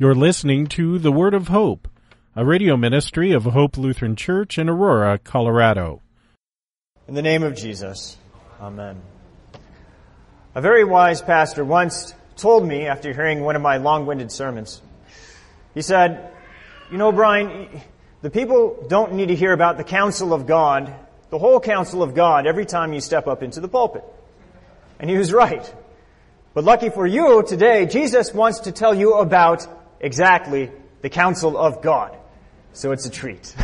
You're listening to The Word of Hope, a radio ministry of Hope Lutheran Church in Aurora, Colorado. In the name of Jesus, Amen. A very wise pastor once told me after hearing one of my long-winded sermons, he said, you know, Brian, the people don't need to hear about the counsel of God, the whole counsel of God, every time you step up into the pulpit. And he was right. But lucky for you, today, Jesus wants to tell you about exactly the counsel of God. So it's a treat.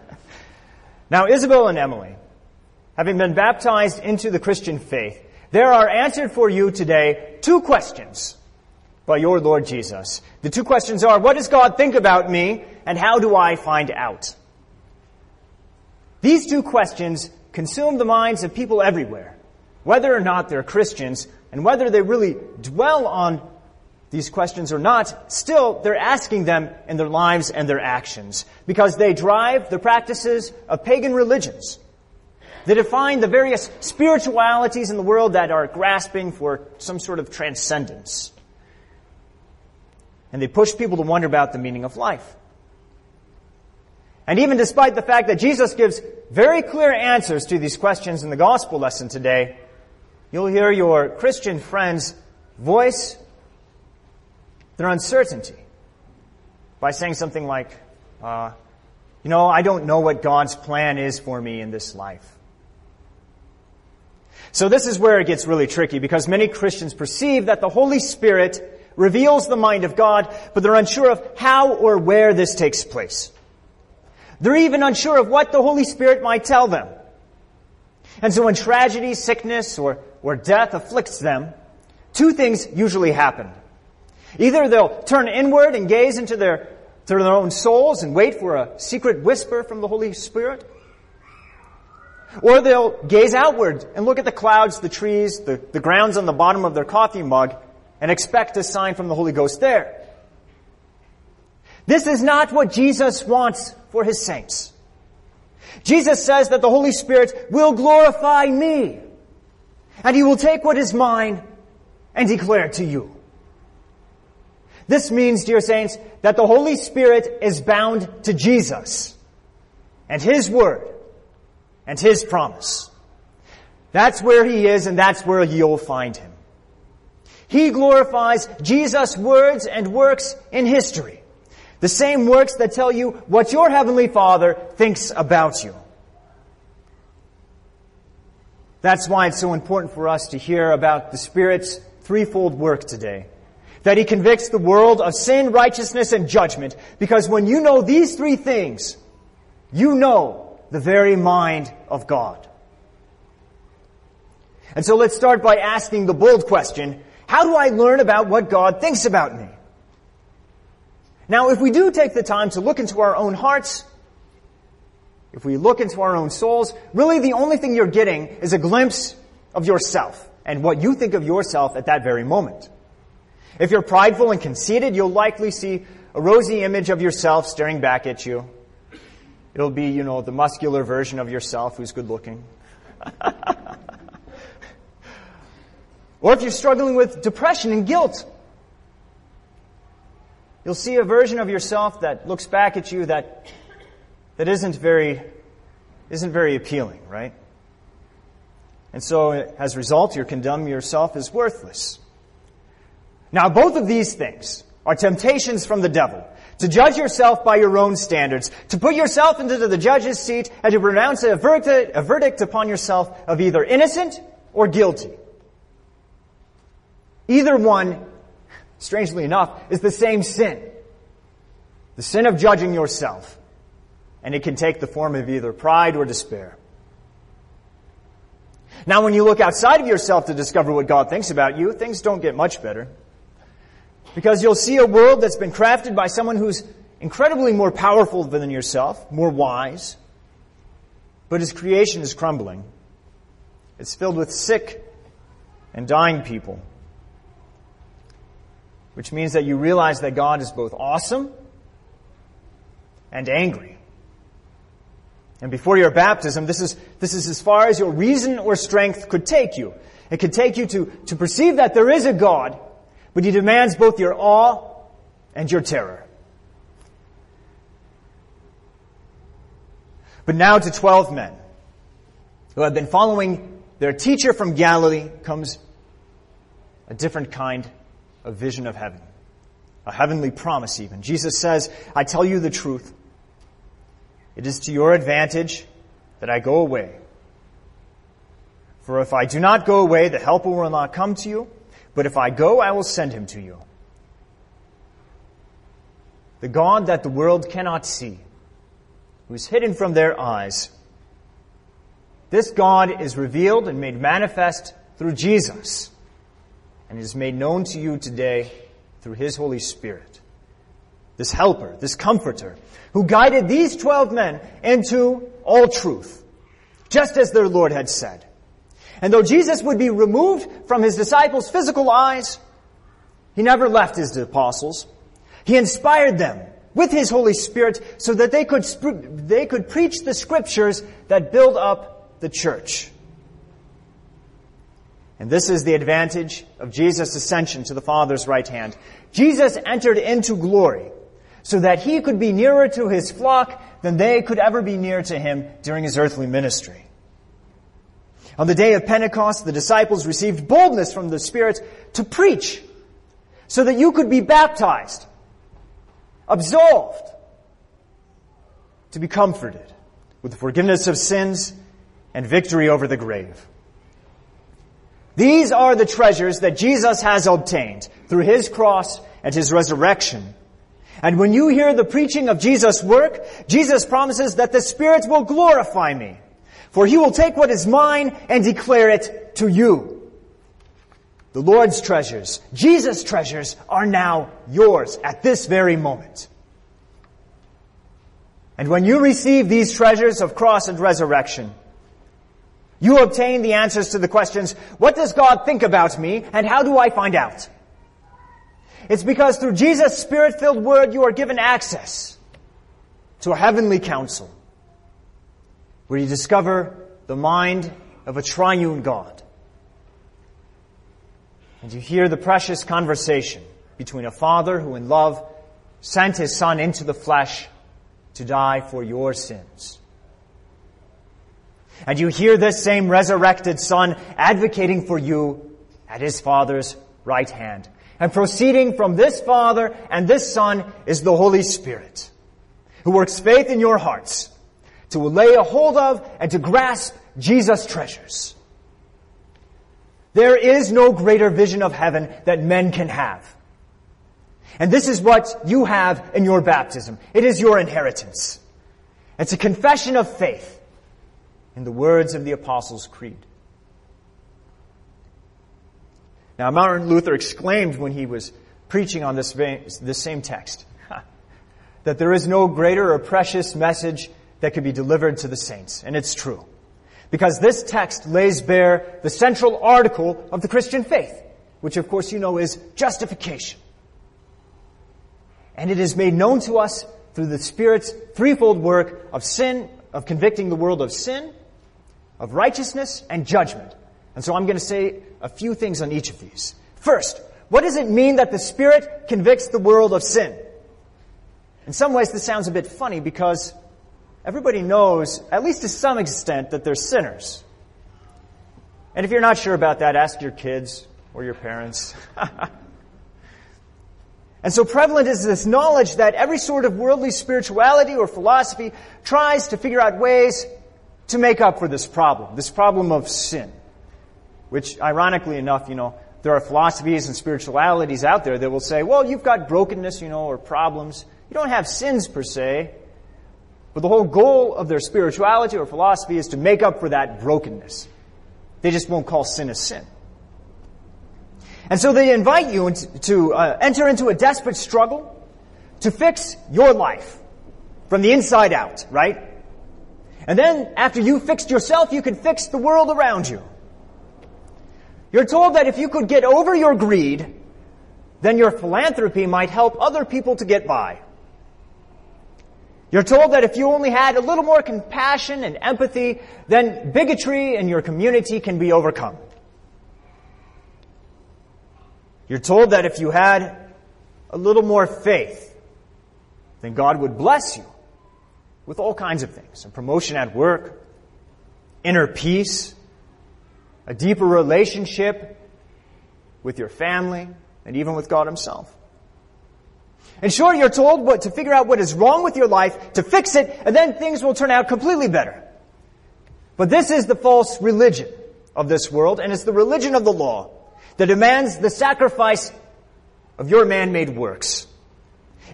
now, Isabel and Emily, having been baptized into the Christian faith, there are answered for you today two questions by your Lord Jesus. The two questions are, what does God think about me, and how do I find out? These two questions consume the minds of people everywhere, whether or not they're Christians, and whether they really dwell on these questions or not, still they're asking them in their lives and their actions because they drive the practices of pagan religions. They define the various spiritualities in the world that are grasping for some sort of transcendence. And they push people to wonder about the meaning of life. And even despite the fact that Jesus gives very clear answers to these questions in the gospel lesson today, you'll hear your Christian friends voice their uncertainty by saying something like, uh, you know, I don't know what God's plan is for me in this life. So this is where it gets really tricky because many Christians perceive that the Holy Spirit reveals the mind of God, but they're unsure of how or where this takes place. They're even unsure of what the Holy Spirit might tell them. And so when tragedy, sickness, or, or death afflicts them, two things usually happen. Either they'll turn inward and gaze into their, to their own souls and wait for a secret whisper from the Holy Spirit. Or they'll gaze outward and look at the clouds, the trees, the, the grounds on the bottom of their coffee mug and expect a sign from the Holy Ghost there. This is not what Jesus wants for his saints. Jesus says that the Holy Spirit will glorify me and he will take what is mine and declare it to you. This means, dear saints, that the Holy Spirit is bound to Jesus and His Word and His promise. That's where He is and that's where you'll find Him. He glorifies Jesus' words and works in history. The same works that tell you what your Heavenly Father thinks about you. That's why it's so important for us to hear about the Spirit's threefold work today that he convicts the world of sin, righteousness, and judgment. Because when you know these three things, you know the very mind of God. And so let's start by asking the bold question, how do I learn about what God thinks about me? Now, if we do take the time to look into our own hearts, if we look into our own souls, really the only thing you're getting is a glimpse of yourself and what you think of yourself at that very moment. If you're prideful and conceited, you'll likely see a rosy image of yourself staring back at you. It'll be, you know, the muscular version of yourself who's good looking. or if you're struggling with depression and guilt, you'll see a version of yourself that looks back at you that, that isn't very, isn't very appealing, right? And so as a result, you condemn yourself as worthless. Now both of these things are temptations from the devil. To judge yourself by your own standards, to put yourself into the judge's seat, and to pronounce a verdict, a verdict upon yourself of either innocent or guilty. Either one, strangely enough, is the same sin. The sin of judging yourself. And it can take the form of either pride or despair. Now when you look outside of yourself to discover what God thinks about you, things don't get much better. Because you'll see a world that's been crafted by someone who's incredibly more powerful than yourself, more wise, but his creation is crumbling. It's filled with sick and dying people. Which means that you realize that God is both awesome and angry. And before your baptism, this is, this is as far as your reason or strength could take you. It could take you to, to perceive that there is a God but he demands both your awe and your terror. But now to 12 men who have been following their teacher from Galilee comes a different kind of vision of heaven. A heavenly promise even. Jesus says, I tell you the truth. It is to your advantage that I go away. For if I do not go away, the helper will not come to you. But if I go, I will send him to you. The God that the world cannot see, who is hidden from their eyes. This God is revealed and made manifest through Jesus and is made known to you today through His Holy Spirit. This helper, this comforter, who guided these twelve men into all truth, just as their Lord had said. And though Jesus would be removed from his disciples' physical eyes, he never left his apostles. He inspired them with his Holy Spirit so that they could, they could preach the scriptures that build up the church. And this is the advantage of Jesus' ascension to the Father's right hand. Jesus entered into glory so that he could be nearer to his flock than they could ever be near to him during his earthly ministry. On the day of Pentecost, the disciples received boldness from the Spirit to preach so that you could be baptized, absolved, to be comforted with the forgiveness of sins and victory over the grave. These are the treasures that Jesus has obtained through His cross and His resurrection. And when you hear the preaching of Jesus' work, Jesus promises that the Spirit will glorify me. For he will take what is mine and declare it to you. The Lord's treasures, Jesus' treasures, are now yours at this very moment. And when you receive these treasures of cross and resurrection, you obtain the answers to the questions, what does God think about me and how do I find out? It's because through Jesus' spirit-filled word you are given access to a heavenly counsel where you discover the mind of a triune God. And you hear the precious conversation between a father who in love sent his son into the flesh to die for your sins. And you hear this same resurrected son advocating for you at his father's right hand. And proceeding from this father and this son is the Holy Spirit, who works faith in your hearts to lay a hold of and to grasp Jesus' treasures. There is no greater vision of heaven that men can have. And this is what you have in your baptism. It is your inheritance. It's a confession of faith in the words of the Apostles' Creed. Now, Martin Luther exclaimed when he was preaching on this, this same text that there is no greater or precious message that could be delivered to the saints. And it's true. Because this text lays bare the central article of the Christian faith, which of course you know is justification. And it is made known to us through the Spirit's threefold work of sin, of convicting the world of sin, of righteousness, and judgment. And so I'm going to say a few things on each of these. First, what does it mean that the Spirit convicts the world of sin? In some ways this sounds a bit funny because everybody knows, at least to some extent, that they're sinners. And if you're not sure about that, ask your kids or your parents. and so prevalent is this knowledge that every sort of worldly spirituality or philosophy tries to figure out ways to make up for this problem, this problem of sin. Which, ironically enough, you know, there are philosophies and spiritualities out there that will say, well, you've got brokenness, you know, or problems. You don't have sins per se. But the whole goal of their spirituality or philosophy is to make up for that brokenness. They just won't call sin a sin. And so they invite you to uh, enter into a desperate struggle to fix your life from the inside out, right? And then after you fixed yourself, you can fix the world around you. You're told that if you could get over your greed, then your philanthropy might help other people to get by. You're told that if you only had a little more compassion and empathy, then bigotry in your community can be overcome. You're told that if you had a little more faith, then God would bless you with all kinds of things. A promotion at work, inner peace, a deeper relationship with your family, and even with God Himself. In short, you're told what, to figure out what is wrong with your life, to fix it, and then things will turn out completely better. But this is the false religion of this world, and it's the religion of the law that demands the sacrifice of your man-made works.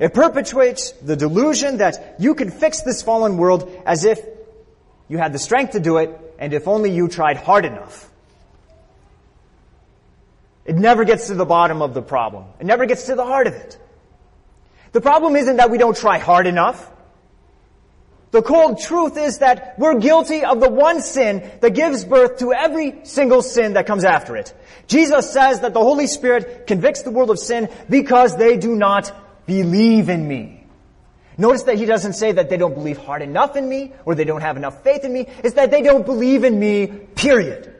It perpetuates the delusion that you can fix this fallen world as if you had the strength to do it, and if only you tried hard enough. It never gets to the bottom of the problem. It never gets to the heart of it. The problem isn't that we don't try hard enough. The cold truth is that we're guilty of the one sin that gives birth to every single sin that comes after it. Jesus says that the Holy Spirit convicts the world of sin because they do not believe in me. Notice that he doesn't say that they don't believe hard enough in me or they don't have enough faith in me. It's that they don't believe in me, period.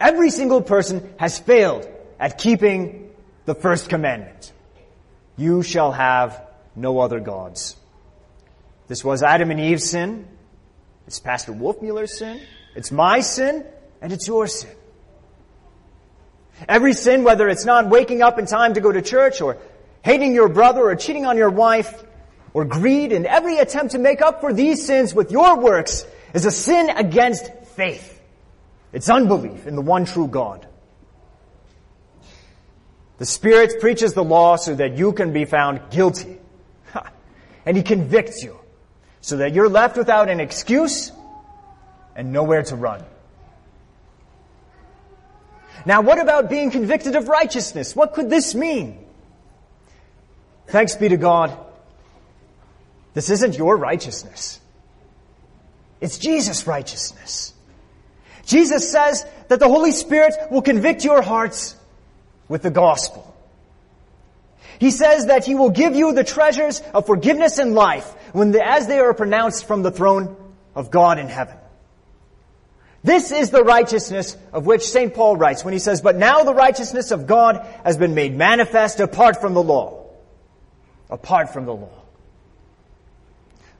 Every single person has failed at keeping the first commandment. You shall have no other gods. This was Adam and Eve's sin. It's Pastor Wolfmueller's sin. It's my sin. And it's your sin. Every sin, whether it's not waking up in time to go to church or hating your brother or cheating on your wife or greed and every attempt to make up for these sins with your works is a sin against faith. It's unbelief in the one true God. The Spirit preaches the law so that you can be found guilty. and He convicts you so that you're left without an excuse and nowhere to run. Now what about being convicted of righteousness? What could this mean? Thanks be to God. This isn't your righteousness. It's Jesus' righteousness. Jesus says that the Holy Spirit will convict your hearts with the gospel. He says that He will give you the treasures of forgiveness and life when the, as they are pronounced from the throne of God in heaven. This is the righteousness of which St. Paul writes when he says, But now the righteousness of God has been made manifest apart from the law. Apart from the law.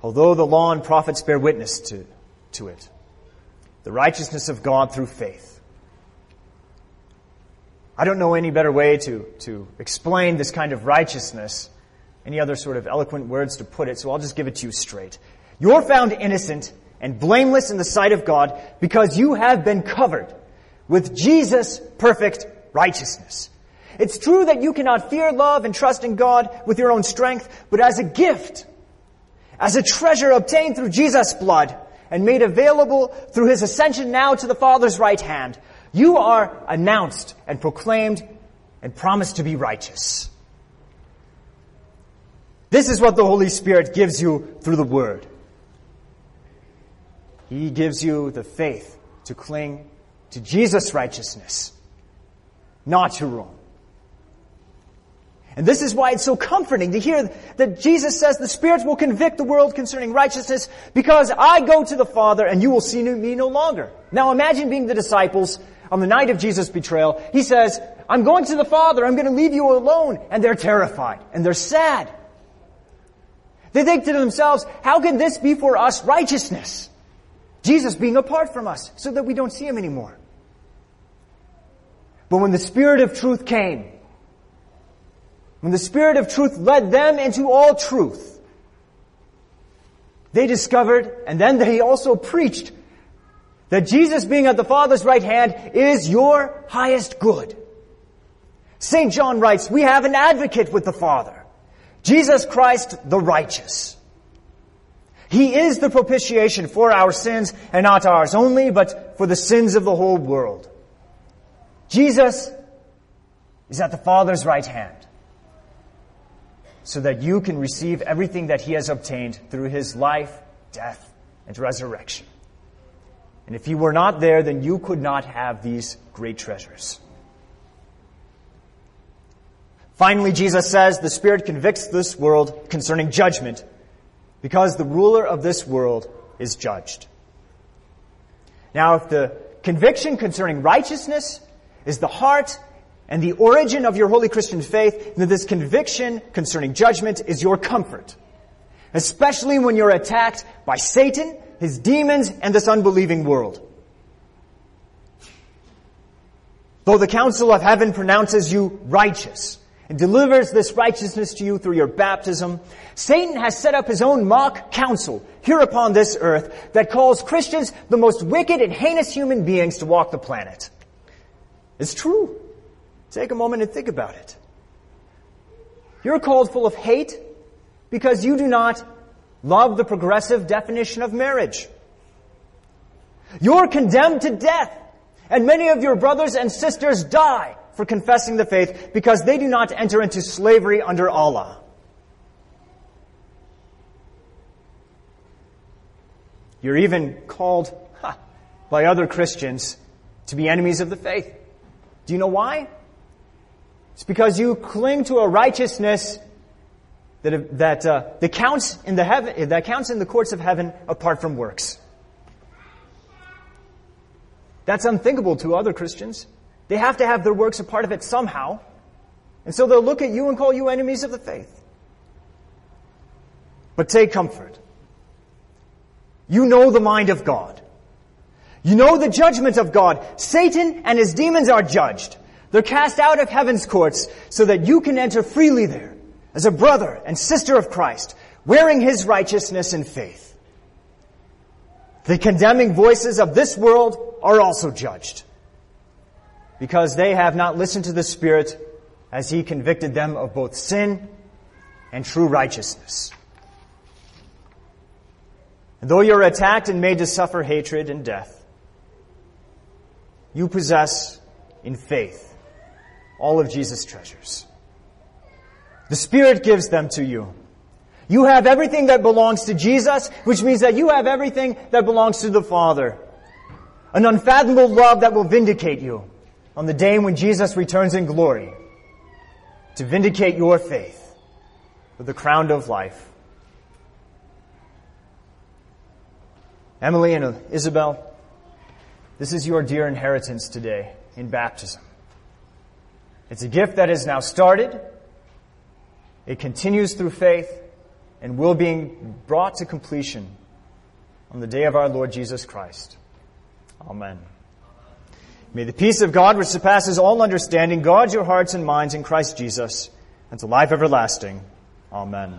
Although the law and prophets bear witness to, to it the righteousness of God through faith. I don't know any better way to, to explain this kind of righteousness, any other sort of eloquent words to put it, so I'll just give it to you straight. You're found innocent and blameless in the sight of God because you have been covered with Jesus' perfect righteousness. It's true that you cannot fear, love, and trust in God with your own strength, but as a gift, as a treasure obtained through Jesus' blood, and made available through his ascension now to the Father's right hand, you are announced and proclaimed and promised to be righteous. This is what the Holy Spirit gives you through the Word. He gives you the faith to cling to Jesus' righteousness, not your own. And this is why it's so comforting to hear that Jesus says the Spirit will convict the world concerning righteousness because I go to the Father and you will see me no longer. Now imagine being the disciples on the night of Jesus' betrayal. He says, I'm going to the Father, I'm going to leave you alone. And they're terrified and they're sad. They think to themselves, how can this be for us righteousness? Jesus being apart from us so that we don't see Him anymore. But when the Spirit of truth came, when the Spirit of truth led them into all truth, they discovered, and then they also preached, that Jesus being at the Father's right hand is your highest good. St. John writes, we have an advocate with the Father, Jesus Christ the righteous. He is the propitiation for our sins, and not ours only, but for the sins of the whole world. Jesus is at the Father's right hand so that you can receive everything that he has obtained through his life, death, and resurrection. And if you were not there, then you could not have these great treasures. Finally, Jesus says the Spirit convicts this world concerning judgment because the ruler of this world is judged. Now, if the conviction concerning righteousness is the heart and the origin of your holy Christian faith, then this conviction concerning judgment is your comfort. Especially when you're attacked by Satan, his demons, and this unbelieving world. Though the council of heaven pronounces you righteous and delivers this righteousness to you through your baptism, Satan has set up his own mock council here upon this earth that calls Christians the most wicked and heinous human beings to walk the planet. It's true. Take a moment and think about it. You're called full of hate because you do not love the progressive definition of marriage. You're condemned to death, and many of your brothers and sisters die for confessing the faith because they do not enter into slavery under Allah. You're even called ha, by other Christians to be enemies of the faith. Do you know why? It's because you cling to a righteousness that, that, uh, that, counts in the heaven, that counts in the courts of heaven apart from works. That's unthinkable to other Christians. They have to have their works a part of it somehow. And so they'll look at you and call you enemies of the faith. But take comfort. You know the mind of God. You know the judgment of God. Satan and his demons are judged. They're cast out of heaven's courts so that you can enter freely there as a brother and sister of Christ, wearing his righteousness and faith. The condemning voices of this world are also judged because they have not listened to the Spirit as he convicted them of both sin and true righteousness. And though you're attacked and made to suffer hatred and death, you possess in faith all of Jesus' treasures. The Spirit gives them to you. You have everything that belongs to Jesus, which means that you have everything that belongs to the Father. An unfathomable love that will vindicate you on the day when Jesus returns in glory to vindicate your faith with the crown of life. Emily and Isabel, this is your dear inheritance today in baptism. It's a gift that is now started. It continues through faith and will be brought to completion on the day of our Lord Jesus Christ. Amen. May the peace of God, which surpasses all understanding, guard your hearts and minds in Christ Jesus unto life everlasting. Amen.